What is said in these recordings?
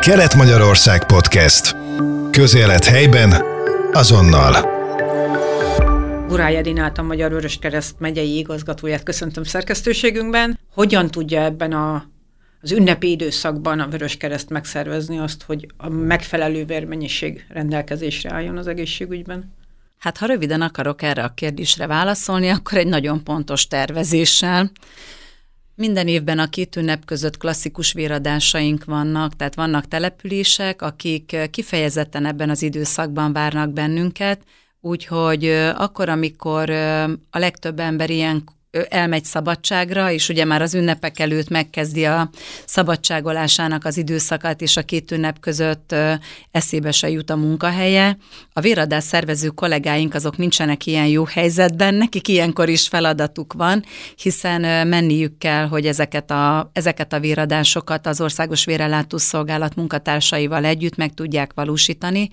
Kelet-Magyarország Podcast. Közélet helyben, azonnal. Gurály Edinát, a Magyar Vöröskereszt megyei igazgatóját köszöntöm szerkesztőségünkben. Hogyan tudja ebben a, az ünnepi időszakban a Vöröskereszt megszervezni azt, hogy a megfelelő vérmennyiség rendelkezésre álljon az egészségügyben? Hát ha röviden akarok erre a kérdésre válaszolni, akkor egy nagyon pontos tervezéssel. Minden évben a két ünnep között klasszikus véradásaink vannak, tehát vannak települések, akik kifejezetten ebben az időszakban várnak bennünket, úgyhogy akkor, amikor a legtöbb ember ilyen elmegy szabadságra, és ugye már az ünnepek előtt megkezdi a szabadságolásának az időszakát, és a két ünnep között eszébe se jut a munkahelye. A véradás szervező kollégáink azok nincsenek ilyen jó helyzetben, nekik ilyenkor is feladatuk van, hiszen menniük kell, hogy ezeket a, ezeket a véradásokat az Országos Vérellátó Szolgálat munkatársaival együtt meg tudják valósítani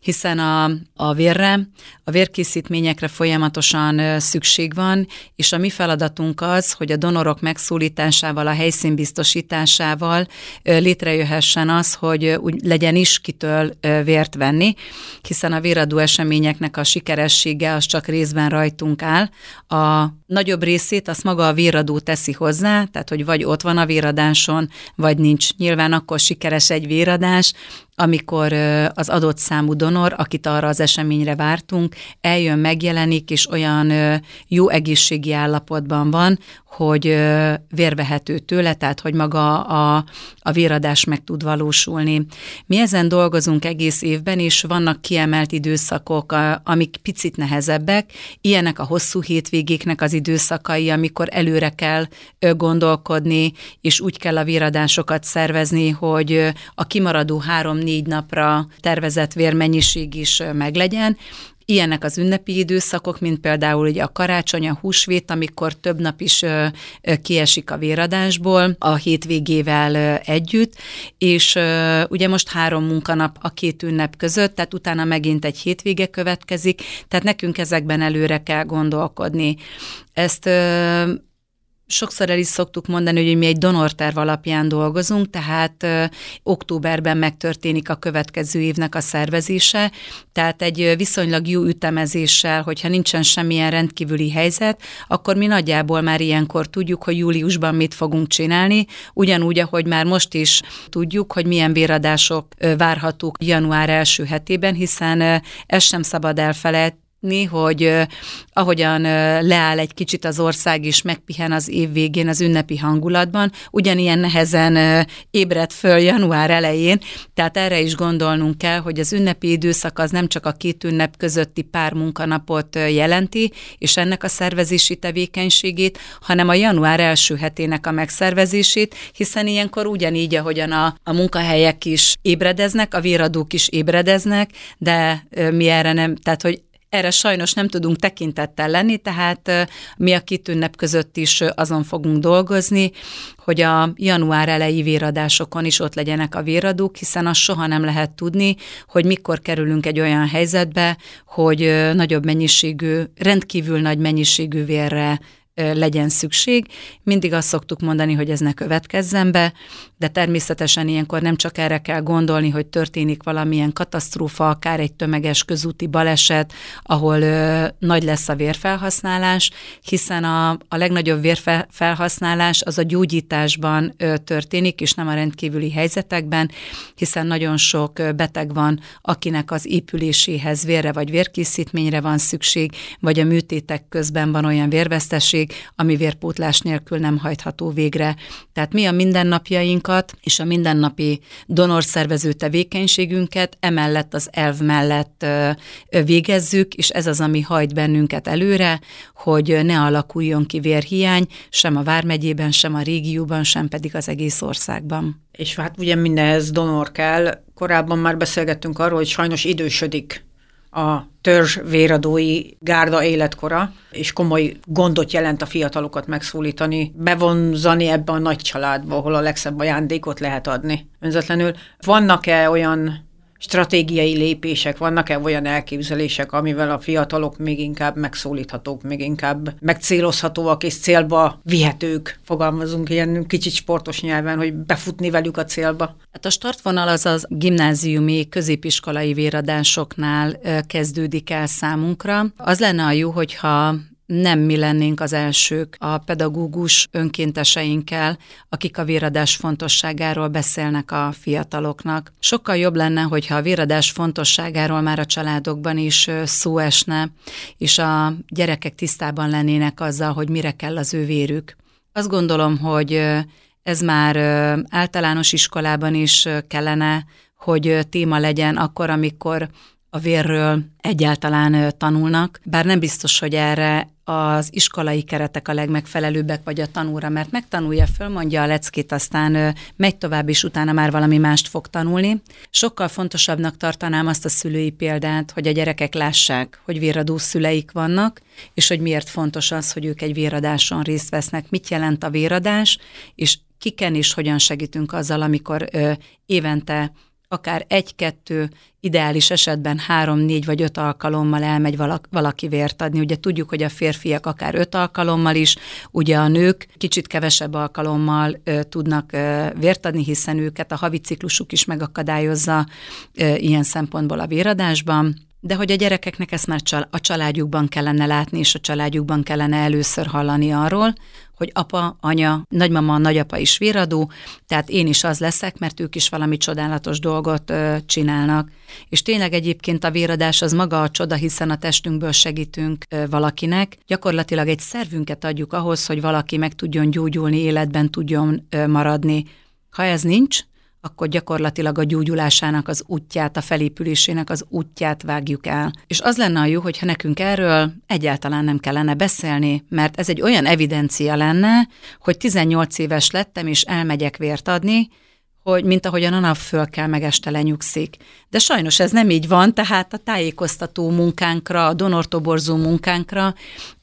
hiszen a, a vérre, a vérkészítményekre folyamatosan szükség van, és a mi feladatunk az, hogy a donorok megszólításával, a helyszín biztosításával létrejöhessen az, hogy úgy legyen is kitől vért venni, hiszen a véradó eseményeknek a sikeressége az csak részben rajtunk áll. A nagyobb részét azt maga a véradó teszi hozzá, tehát hogy vagy ott van a véradáson, vagy nincs. Nyilván akkor sikeres egy véradás, amikor az adott számú donor, akit arra az eseményre vártunk, eljön, megjelenik, és olyan jó egészségi állapotban van, hogy vérvehető tőle, tehát hogy maga a, a véradás meg tud valósulni. Mi ezen dolgozunk egész évben, és vannak kiemelt időszakok, amik picit nehezebbek, ilyenek a hosszú hétvégéknek az időszakai, amikor előre kell gondolkodni, és úgy kell a véradásokat szervezni, hogy a kimaradó három-négy napra tervezett vérmennyiség is meglegyen, Ilyenek az ünnepi időszakok, mint például ugye a karácsony, a húsvét, amikor több nap is kiesik a véradásból a hétvégével együtt, és ugye most három munkanap a két ünnep között, tehát utána megint egy hétvége következik, tehát nekünk ezekben előre kell gondolkodni. Ezt Sokszor el is szoktuk mondani, hogy mi egy donorterv alapján dolgozunk, tehát ö, októberben megtörténik a következő évnek a szervezése, tehát egy viszonylag jó ütemezéssel, hogyha nincsen semmilyen rendkívüli helyzet, akkor mi nagyjából már ilyenkor tudjuk, hogy júliusban mit fogunk csinálni, ugyanúgy, ahogy már most is tudjuk, hogy milyen véradások várhatók január első hetében, hiszen ezt sem szabad elfelejteni, hogy ahogyan leáll egy kicsit az ország is, megpihen az év végén az ünnepi hangulatban, ugyanilyen nehezen ébred föl január elején, tehát erre is gondolnunk kell, hogy az ünnepi időszak az nem csak a két ünnep közötti pár munkanapot jelenti, és ennek a szervezési tevékenységét, hanem a január első hetének a megszervezését, hiszen ilyenkor ugyanígy, ahogyan a, a munkahelyek is ébredeznek, a véradók is ébredeznek, de mi erre nem, tehát hogy erre sajnos nem tudunk tekintettel lenni, tehát mi a két ünnep között is azon fogunk dolgozni, hogy a január elejé véradásokon is ott legyenek a véradók, hiszen azt soha nem lehet tudni, hogy mikor kerülünk egy olyan helyzetbe, hogy nagyobb mennyiségű, rendkívül nagy mennyiségű vérre legyen szükség. Mindig azt szoktuk mondani, hogy ez ne következzen be, de természetesen ilyenkor nem csak erre kell gondolni, hogy történik valamilyen katasztrófa, akár egy tömeges közúti baleset, ahol ö, nagy lesz a vérfelhasználás, hiszen a, a legnagyobb vérfelhasználás az a gyógyításban ö, történik, és nem a rendkívüli helyzetekben, hiszen nagyon sok beteg van, akinek az épüléséhez vérre vagy vérkészítményre van szükség, vagy a műtétek közben van olyan vérveszteség, ami vérpótlás nélkül nem hajtható végre. Tehát mi a mindennapjaink munkánkat és a mindennapi donorszervező tevékenységünket emellett az elv mellett végezzük, és ez az, ami hajt bennünket előre, hogy ne alakuljon ki vérhiány, sem a Vármegyében, sem a régióban, sem pedig az egész országban. És hát ugye mindenhez donor kell. Korábban már beszélgettünk arról, hogy sajnos idősödik a törzs véradói gárda életkora, és komoly gondot jelent a fiatalokat megszólítani, bevonzani ebbe a nagy családba, ahol a legszebb ajándékot lehet adni önzetlenül. Vannak-e olyan stratégiai lépések, vannak-e olyan elképzelések, amivel a fiatalok még inkább megszólíthatók, még inkább megcélozhatóak és célba vihetők, fogalmazunk ilyen kicsit sportos nyelven, hogy befutni velük a célba? Hát a startvonal az az gimnáziumi, középiskolai véradásoknál kezdődik el számunkra. Az lenne a jó, hogyha nem mi lennénk az elsők a pedagógus önkénteseinkkel, akik a véradás fontosságáról beszélnek a fiataloknak. Sokkal jobb lenne, hogyha a véradás fontosságáról már a családokban is szó esne, és a gyerekek tisztában lennének azzal, hogy mire kell az ő vérük. Azt gondolom, hogy ez már általános iskolában is kellene, hogy téma legyen akkor, amikor a vérről egyáltalán tanulnak, bár nem biztos, hogy erre az iskolai keretek a legmegfelelőbbek, vagy a tanúra, mert megtanulja, fölmondja a leckét, aztán megy tovább, és utána már valami mást fog tanulni. Sokkal fontosabbnak tartanám azt a szülői példát, hogy a gyerekek lássák, hogy véradó szüleik vannak, és hogy miért fontos az, hogy ők egy véradáson részt vesznek, mit jelent a véradás, és kiken is hogyan segítünk azzal, amikor ö, évente akár egy-kettő, ideális esetben három, négy vagy öt alkalommal elmegy valaki vért adni. Ugye tudjuk, hogy a férfiak akár öt alkalommal is, ugye a nők kicsit kevesebb alkalommal ö, tudnak ö, vért adni, hiszen őket a havi ciklusuk is megakadályozza ö, ilyen szempontból a véradásban de hogy a gyerekeknek ezt már a családjukban kellene látni, és a családjukban kellene először hallani arról, hogy apa, anya, nagymama, nagyapa is véradó, tehát én is az leszek, mert ők is valami csodálatos dolgot ö, csinálnak. És tényleg egyébként a véradás az maga a csoda, hiszen a testünkből segítünk ö, valakinek. Gyakorlatilag egy szervünket adjuk ahhoz, hogy valaki meg tudjon gyógyulni, életben tudjon ö, maradni. Ha ez nincs, akkor gyakorlatilag a gyógyulásának az útját, a felépülésének az útját vágjuk el. És az lenne a jó, hogyha nekünk erről egyáltalán nem kellene beszélni, mert ez egy olyan evidencia lenne, hogy 18 éves lettem, és elmegyek vért adni, hogy mint ahogyan a nap föl kell, meg este lenyugszik. De sajnos ez nem így van, tehát a tájékoztató munkánkra, a donortoborzó munkánkra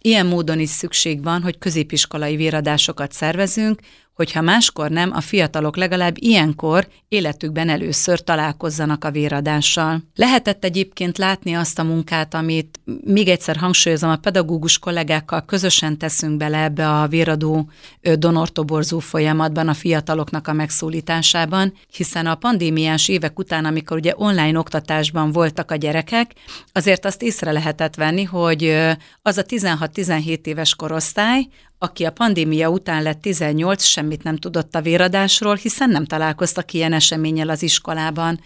ilyen módon is szükség van, hogy középiskolai véradásokat szervezünk, hogyha máskor nem, a fiatalok legalább ilyenkor életükben először találkozzanak a véradással. Lehetett egyébként látni azt a munkát, amit még egyszer hangsúlyozom, a pedagógus kollégákkal közösen teszünk bele ebbe a véradó donortoborzó folyamatban, a fiataloknak a megszólításában, hiszen a pandémiás évek után, amikor ugye online oktatásban voltak a gyerekek, azért azt észre lehetett venni, hogy az a 16-17 éves korosztály, aki a pandémia után lett 18, semmit nem tudott a véradásról, hiszen nem találkoztak ilyen eseménnyel az iskolában.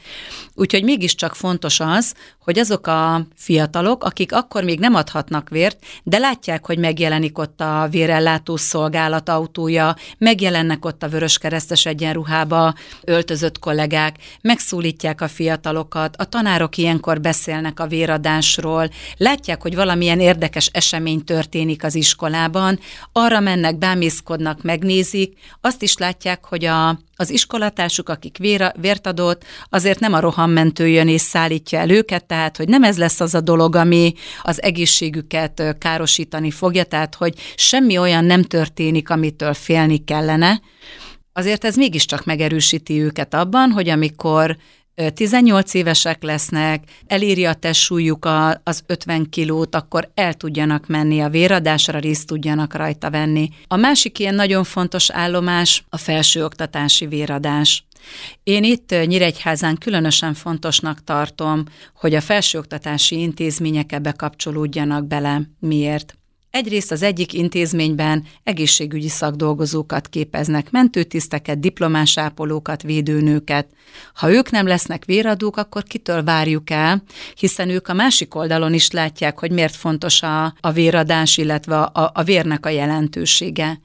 Úgyhogy mégiscsak fontos az, hogy azok a fiatalok, akik akkor még nem adhatnak vért, de látják, hogy megjelenik ott a vérellátó szolgálat autója, megjelennek ott a vöröskeresztes egyenruhába öltözött kollégák, megszólítják a fiatalokat, a tanárok ilyenkor beszélnek a véradásról, látják, hogy valamilyen érdekes esemény történik az iskolában, arra mennek, bámészkodnak, megnézik, azt is látják, hogy a, az iskolatársuk, akik vér, vért adott, azért nem a rohammentő jön és szállítja el őket, tehát hogy nem ez lesz az a dolog, ami az egészségüket károsítani fogja, tehát hogy semmi olyan nem történik, amitől félni kellene, azért ez mégiscsak megerősíti őket abban, hogy amikor 18 évesek lesznek, eléri a testsúlyuk az 50 kilót, akkor el tudjanak menni a véradásra, részt tudjanak rajta venni. A másik ilyen nagyon fontos állomás a felsőoktatási véradás. Én itt Nyíregyházán különösen fontosnak tartom, hogy a felsőoktatási intézmények ebbe kapcsolódjanak bele. Miért? Egyrészt az egyik intézményben egészségügyi szakdolgozókat képeznek, mentőtiszteket, diplomás ápolókat, védőnőket. Ha ők nem lesznek véradók, akkor kitől várjuk el, hiszen ők a másik oldalon is látják, hogy miért fontos a, a véradás, illetve a, a vérnek a jelentősége.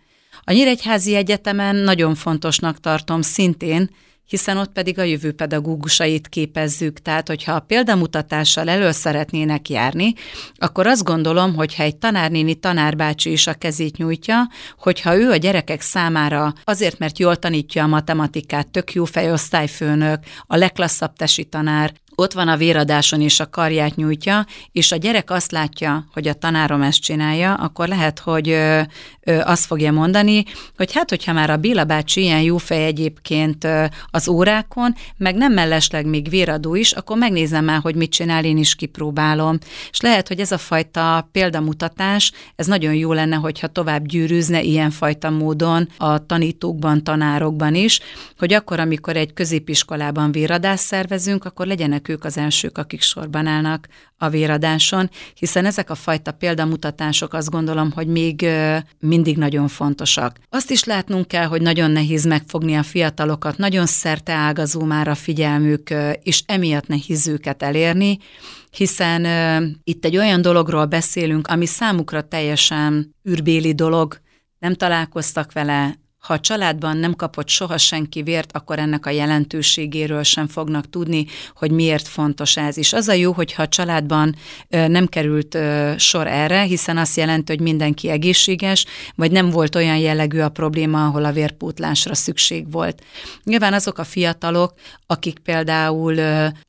A Nyíregyházi Egyetemen nagyon fontosnak tartom szintén, hiszen ott pedig a jövő pedagógusait képezzük. Tehát, hogyha a példamutatással elő szeretnének járni, akkor azt gondolom, hogyha egy tanárnéni, tanárbácsi is a kezét nyújtja, hogyha ő a gyerekek számára azért, mert jól tanítja a matematikát, tök jó fejosztályfőnök, a legklasszabb tesi tanár, ott van a véradáson és a karját nyújtja, és a gyerek azt látja, hogy a tanárom ezt csinálja, akkor lehet, hogy ö, ö, azt fogja mondani, hogy hát, hogyha már a Béla bácsi ilyen jó fej egyébként ö, az órákon, meg nem mellesleg még véradó is, akkor megnézem már, hogy mit csinál, én is kipróbálom. És lehet, hogy ez a fajta példamutatás, ez nagyon jó lenne, hogyha tovább gyűrűzne ilyen fajta módon a tanítókban, tanárokban is, hogy akkor, amikor egy középiskolában véradást szervezünk, akkor legyenek ők az elsők, akik sorban állnak a véradáson, hiszen ezek a fajta példamutatások azt gondolom, hogy még mindig nagyon fontosak. Azt is látnunk kell, hogy nagyon nehéz megfogni a fiatalokat, nagyon szerte ágazó már a figyelmük, és emiatt nehéz őket elérni, hiszen itt egy olyan dologról beszélünk, ami számukra teljesen űrbéli dolog, nem találkoztak vele, ha a családban nem kapott soha senki vért, akkor ennek a jelentőségéről sem fognak tudni, hogy miért fontos ez. És az a jó, hogyha a családban nem került sor erre, hiszen azt jelenti, hogy mindenki egészséges, vagy nem volt olyan jellegű a probléma, ahol a vérpótlásra szükség volt. Nyilván azok a fiatalok, akik például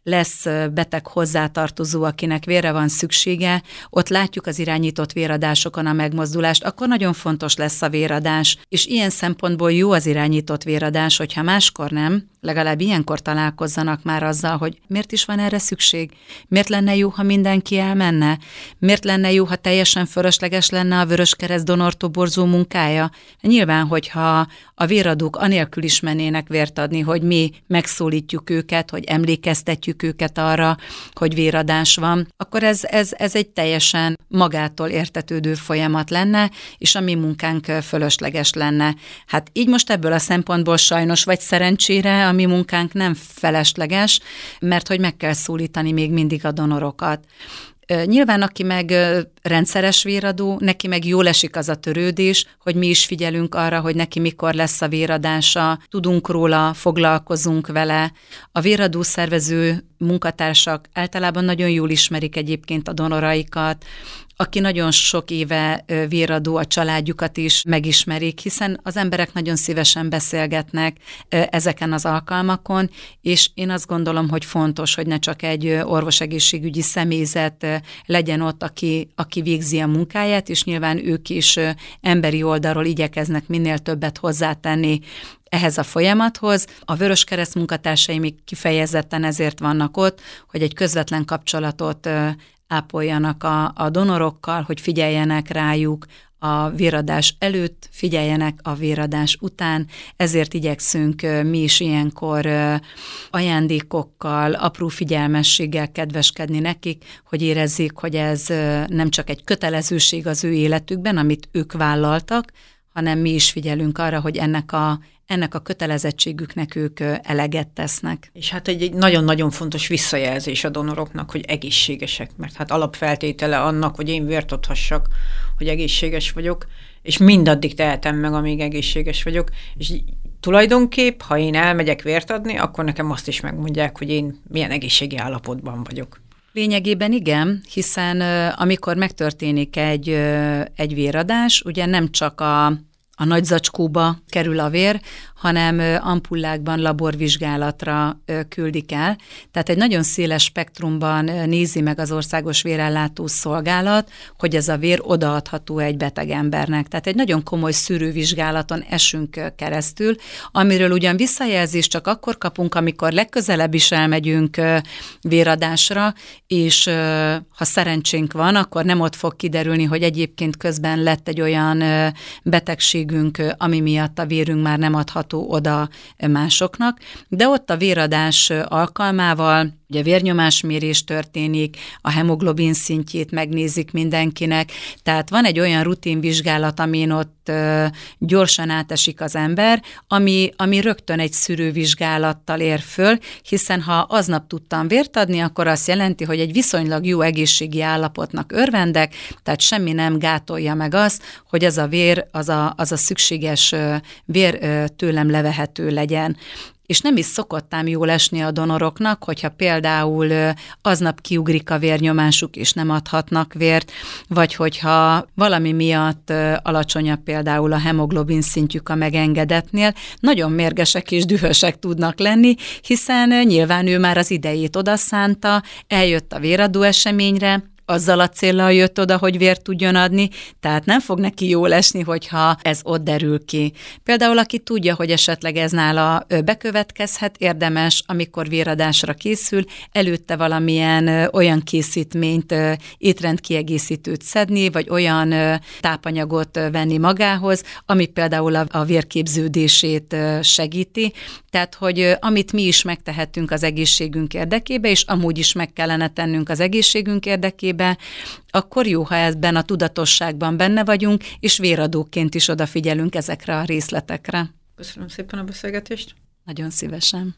lesz beteg hozzátartozó, akinek vére van szüksége, ott látjuk az irányított véradásokon a megmozdulást, akkor nagyon fontos lesz a véradás. És ilyen szempont szempontból jó az irányított véradás, hogyha máskor nem, legalább ilyenkor találkozzanak már azzal, hogy miért is van erre szükség, miért lenne jó, ha mindenki elmenne, miért lenne jó, ha teljesen fölösleges lenne a Vöröskereszt donortoborzó munkája. Nyilván, hogyha a véradók anélkül is mennének vért adni, hogy mi megszólítjuk őket, hogy emlékeztetjük őket arra, hogy véradás van, akkor ez, ez, ez egy teljesen magától értetődő folyamat lenne, és a mi munkánk fölösleges lenne. Hát így most ebből a szempontból sajnos vagy szerencsére a mi munkánk nem felesleges, mert hogy meg kell szólítani még mindig a donorokat. Nyilván, aki meg rendszeres véradó, neki meg jól esik az a törődés, hogy mi is figyelünk arra, hogy neki mikor lesz a véradása, tudunk róla, foglalkozunk vele. A véradó szervező munkatársak általában nagyon jól ismerik egyébként a donoraikat, aki nagyon sok éve véradó, a családjukat is megismerik, hiszen az emberek nagyon szívesen beszélgetnek ezeken az alkalmakon, és én azt gondolom, hogy fontos, hogy ne csak egy orvosegészségügyi személyzet legyen ott, aki, aki végzi a munkáját, és nyilván ők is emberi oldalról igyekeznek minél többet hozzátenni ehhez a folyamathoz. A Vörös Kereszt munkatársaim kifejezetten ezért vannak ott, hogy egy közvetlen kapcsolatot ápoljanak a, a donorokkal, hogy figyeljenek rájuk a véradás előtt, figyeljenek a véradás után, ezért igyekszünk mi is ilyenkor ajándékokkal, apró figyelmességgel kedveskedni nekik, hogy érezzék, hogy ez nem csak egy kötelezőség az ő életükben, amit ők vállaltak, hanem mi is figyelünk arra, hogy ennek a, ennek a kötelezettségüknek ők eleget tesznek. És hát egy, egy nagyon-nagyon fontos visszajelzés a donoroknak, hogy egészségesek, mert hát alapfeltétele annak, hogy én vért adhassak, hogy egészséges vagyok, és mindaddig tehetem meg, amíg egészséges vagyok, és tulajdonképp, ha én elmegyek vért adni, akkor nekem azt is megmondják, hogy én milyen egészségi állapotban vagyok. Lényegében igen, hiszen amikor megtörténik egy, egy véradás, ugye nem csak a a nagy zacskóba kerül a vér, hanem ampullákban laborvizsgálatra küldik el. Tehát egy nagyon széles spektrumban nézi meg az országos vérellátó szolgálat, hogy ez a vér odaadható egy beteg embernek. Tehát egy nagyon komoly szűrővizsgálaton esünk keresztül, amiről ugyan visszajelzést csak akkor kapunk, amikor legközelebb is elmegyünk véradásra, és ha szerencsénk van, akkor nem ott fog kiderülni, hogy egyébként közben lett egy olyan betegségünk, ami miatt a vérünk már nem adhat adható oda másoknak, de ott a véradás alkalmával Ugye vérnyomásmérés történik, a hemoglobin szintjét megnézik mindenkinek, tehát van egy olyan rutinvizsgálat, amin ott gyorsan átesik az ember, ami, ami rögtön egy szűrővizsgálattal ér föl, hiszen ha aznap tudtam vért adni, akkor azt jelenti, hogy egy viszonylag jó egészségi állapotnak örvendek, tehát semmi nem gátolja meg azt, hogy az a vér, az a, az a szükséges vér tőlem levehető legyen és nem is szokott jól esni a donoroknak, hogyha például aznap kiugrik a vérnyomásuk, és nem adhatnak vért, vagy hogyha valami miatt alacsonyabb például a hemoglobin szintjük a megengedetnél, nagyon mérgesek és dühösek tudnak lenni, hiszen nyilván ő már az idejét odaszánta, eljött a véradó eseményre, azzal a célral jött oda, hogy vért tudjon adni, tehát nem fog neki jól esni, hogyha ez ott derül ki. Például, aki tudja, hogy esetleg ez nála bekövetkezhet, érdemes, amikor véradásra készül, előtte valamilyen olyan készítményt, étrendkiegészítőt szedni, vagy olyan tápanyagot venni magához, ami például a vérképződését segíti, tehát, hogy amit mi is megtehetünk az egészségünk érdekébe, és amúgy is meg kellene tennünk az egészségünk érdekébe, életébe, akkor jó, ha ebben a tudatosságban benne vagyunk, és véradóként is odafigyelünk ezekre a részletekre. Köszönöm szépen a beszélgetést. Nagyon szívesen.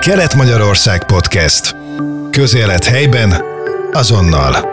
Kelet-Magyarország Podcast. Közélet helyben, azonnal.